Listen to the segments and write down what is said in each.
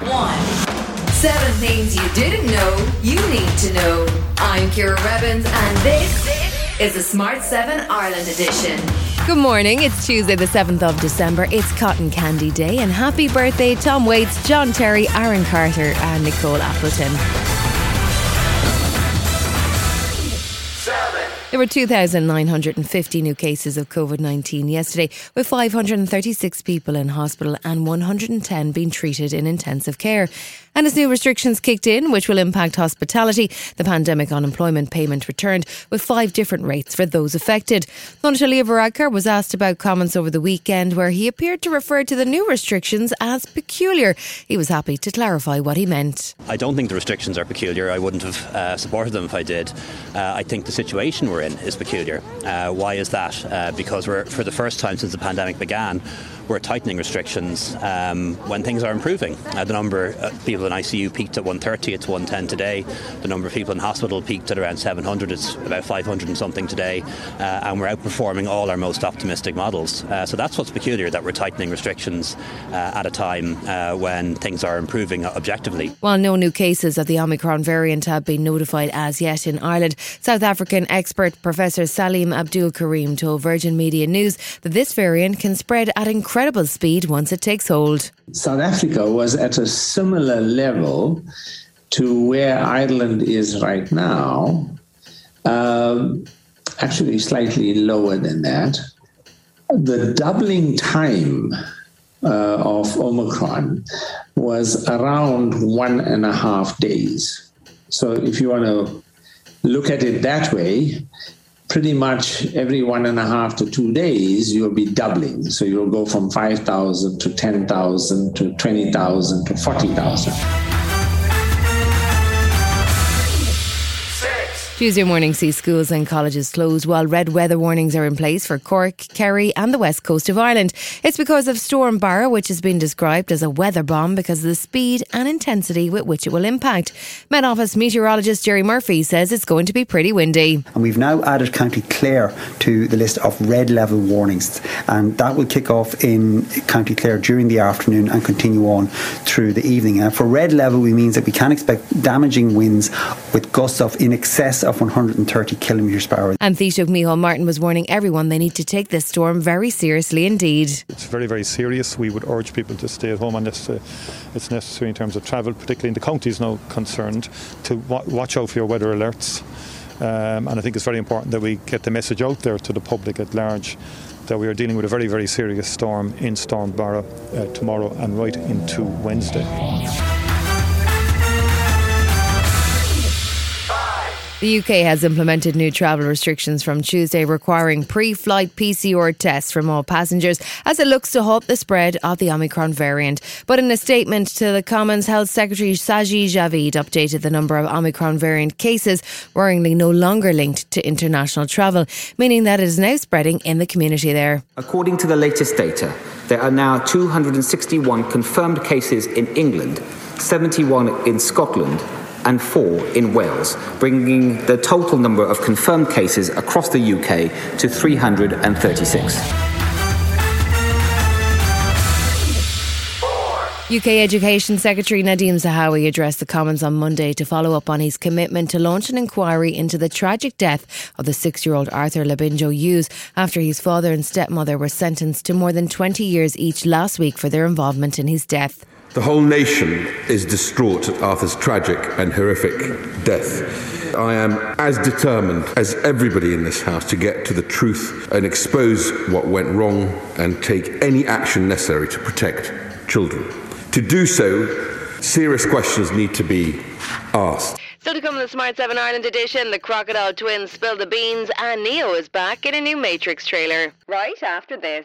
one. Seven things you didn't know you need to know. I'm Ciara Revins, and this is the Smart 7 Ireland edition. Good morning. It's Tuesday, the 7th of December. It's Cotton Candy Day, and happy birthday, Tom Waits, John Terry, Aaron Carter, and Nicole Appleton. There were 2,950 new cases of COVID 19 yesterday, with 536 people in hospital and 110 being treated in intensive care. And as new restrictions kicked in, which will impact hospitality, the pandemic unemployment payment returned with five different rates for those affected. Leo Varadkar was asked about comments over the weekend where he appeared to refer to the new restrictions as peculiar. He was happy to clarify what he meant. I don't think the restrictions are peculiar. I wouldn't have uh, supported them if I did. Uh, I think the situation we're in is peculiar. Uh, why is that? Uh, because we're, for the first time since the pandemic began, we're tightening restrictions um, when things are improving. Uh, the number of people in ICU peaked at 130, it's 110 today. The number of people in hospital peaked at around 700, it's about 500 and something today. Uh, and we're outperforming all our most optimistic models. Uh, so that's what's peculiar that we're tightening restrictions uh, at a time uh, when things are improving objectively. While no new cases of the Omicron variant have been notified as yet in Ireland, South African expert Professor Salim Abdool Karim told Virgin Media News that this variant can spread at incredible incredible speed once it takes hold. South Africa was at a similar level to where Ireland is right now, um, actually slightly lower than that. The doubling time uh, of Omicron was around one and a half days. So if you want to look at it that way, pretty much every one and a half to two days, you'll be doubling. So you'll go from 5,000 to 10,000 to 20,000 to 40,000. Tuesday morning sees schools and colleges closed while red weather warnings are in place for Cork, Kerry, and the west coast of Ireland. It's because of Storm Barra, which has been described as a weather bomb because of the speed and intensity with which it will impact. Met Office meteorologist Gerry Murphy says it's going to be pretty windy. And we've now added County Clare to the list of red level warnings, and that will kick off in County Clare during the afternoon and continue on through the evening. And for red level, we means that we can expect damaging winds with gusts of in excess of 130 kilometres per hour. And Taoiseach Micheál Martin was warning everyone they need to take this storm very seriously indeed. It's very, very serious. We would urge people to stay at home unless uh, it's necessary in terms of travel, particularly in the counties now concerned, to w- watch out for your weather alerts. Um, and I think it's very important that we get the message out there to the public at large that we are dealing with a very, very serious storm in Storm Barra uh, tomorrow and right into Wednesday. The UK has implemented new travel restrictions from Tuesday, requiring pre flight PCR tests from all passengers as it looks to halt the spread of the Omicron variant. But in a statement to the Commons, Health Secretary Sajid Javid updated the number of Omicron variant cases, worryingly no longer linked to international travel, meaning that it is now spreading in the community there. According to the latest data, there are now 261 confirmed cases in England, 71 in Scotland and four in Wales, bringing the total number of confirmed cases across the UK to 336. UK Education Secretary Nadhim Zahawi addressed the Commons on Monday to follow up on his commitment to launch an inquiry into the tragic death of the six year old Arthur Labinjo Hughes after his father and stepmother were sentenced to more than 20 years each last week for their involvement in his death. The whole nation is distraught at Arthur's tragic and horrific death. I am as determined as everybody in this House to get to the truth and expose what went wrong and take any action necessary to protect children. To do so, serious questions need to be asked. Still to come in the Smart 7 Ireland edition, the Crocodile Twins spill the beans and Neo is back in a new Matrix trailer. Right after this.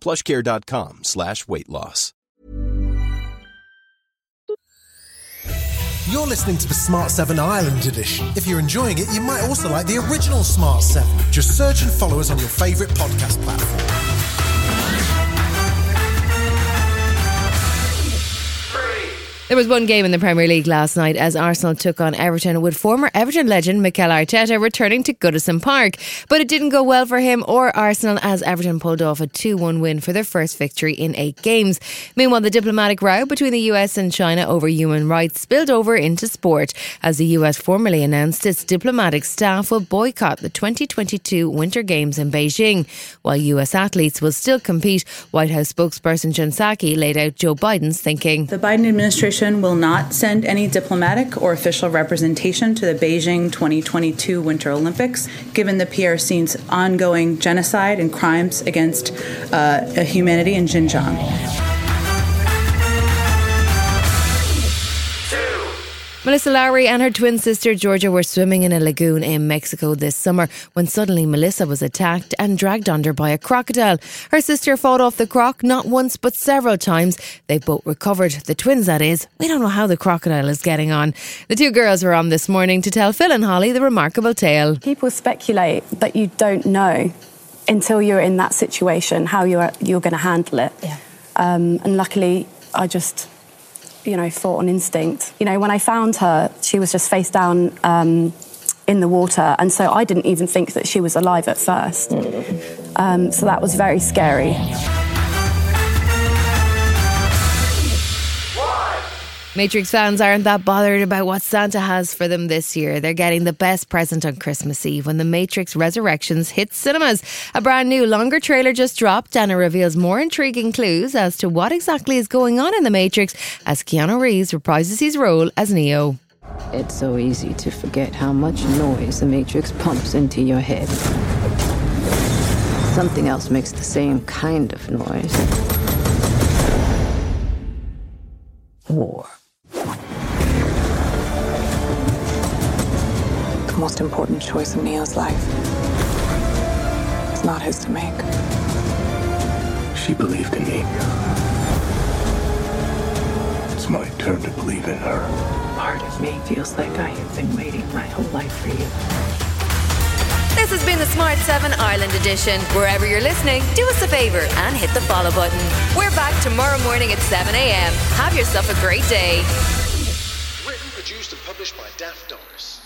plushcare.com slash weight loss. You're listening to the Smart 7 Ireland edition. If you're enjoying it, you might also like the original Smart 7. Just search and follow us on your favourite podcast platform. There was one game in the Premier League last night as Arsenal took on Everton with former Everton legend Mikel Arteta returning to Goodison Park. But it didn't go well for him or Arsenal as Everton pulled off a 2 1 win for their first victory in eight games. Meanwhile, the diplomatic row between the US and China over human rights spilled over into sport as the US formally announced its diplomatic staff will boycott the 2022 Winter Games in Beijing. While US athletes will still compete, White House spokesperson Jen Psaki laid out Joe Biden's thinking. The Biden administration will not send any diplomatic or official representation to the Beijing 2022 Winter Olympics, given the PRC's ongoing genocide and crimes against uh, humanity in Xinjiang. Melissa Laurie and her twin sister Georgia were swimming in a lagoon in Mexico this summer when suddenly Melissa was attacked and dragged under by a crocodile. Her sister fought off the croc not once but several times. They both recovered. The twins, that is. We don't know how the crocodile is getting on. The two girls were on this morning to tell Phil and Holly the remarkable tale. People speculate that you don't know until you're in that situation how you're you're going to handle it. Yeah. Um, and luckily, I just you know, fought on instinct. You know, when I found her, she was just face down um, in the water, and so I didn't even think that she was alive at first. Um, so that was very scary. Matrix fans aren't that bothered about what Santa has for them this year. They're getting the best present on Christmas Eve when The Matrix Resurrections hits cinemas. A brand new longer trailer just dropped and it reveals more intriguing clues as to what exactly is going on in The Matrix as Keanu Reeves reprises his role as Neo. It's so easy to forget how much noise the Matrix pumps into your head. Something else makes the same kind of noise. War. The most important choice in Neo's life It's not his to make. She believed in me. It's my turn to believe in her. Part of me feels like I have been waiting my whole life for you. This has been the Smart 7 Ireland edition. Wherever you're listening, do us a favour and hit the follow button. We're back tomorrow morning at 7 a.m. Have yourself a great day. Written, produced, and published by Daft Doris.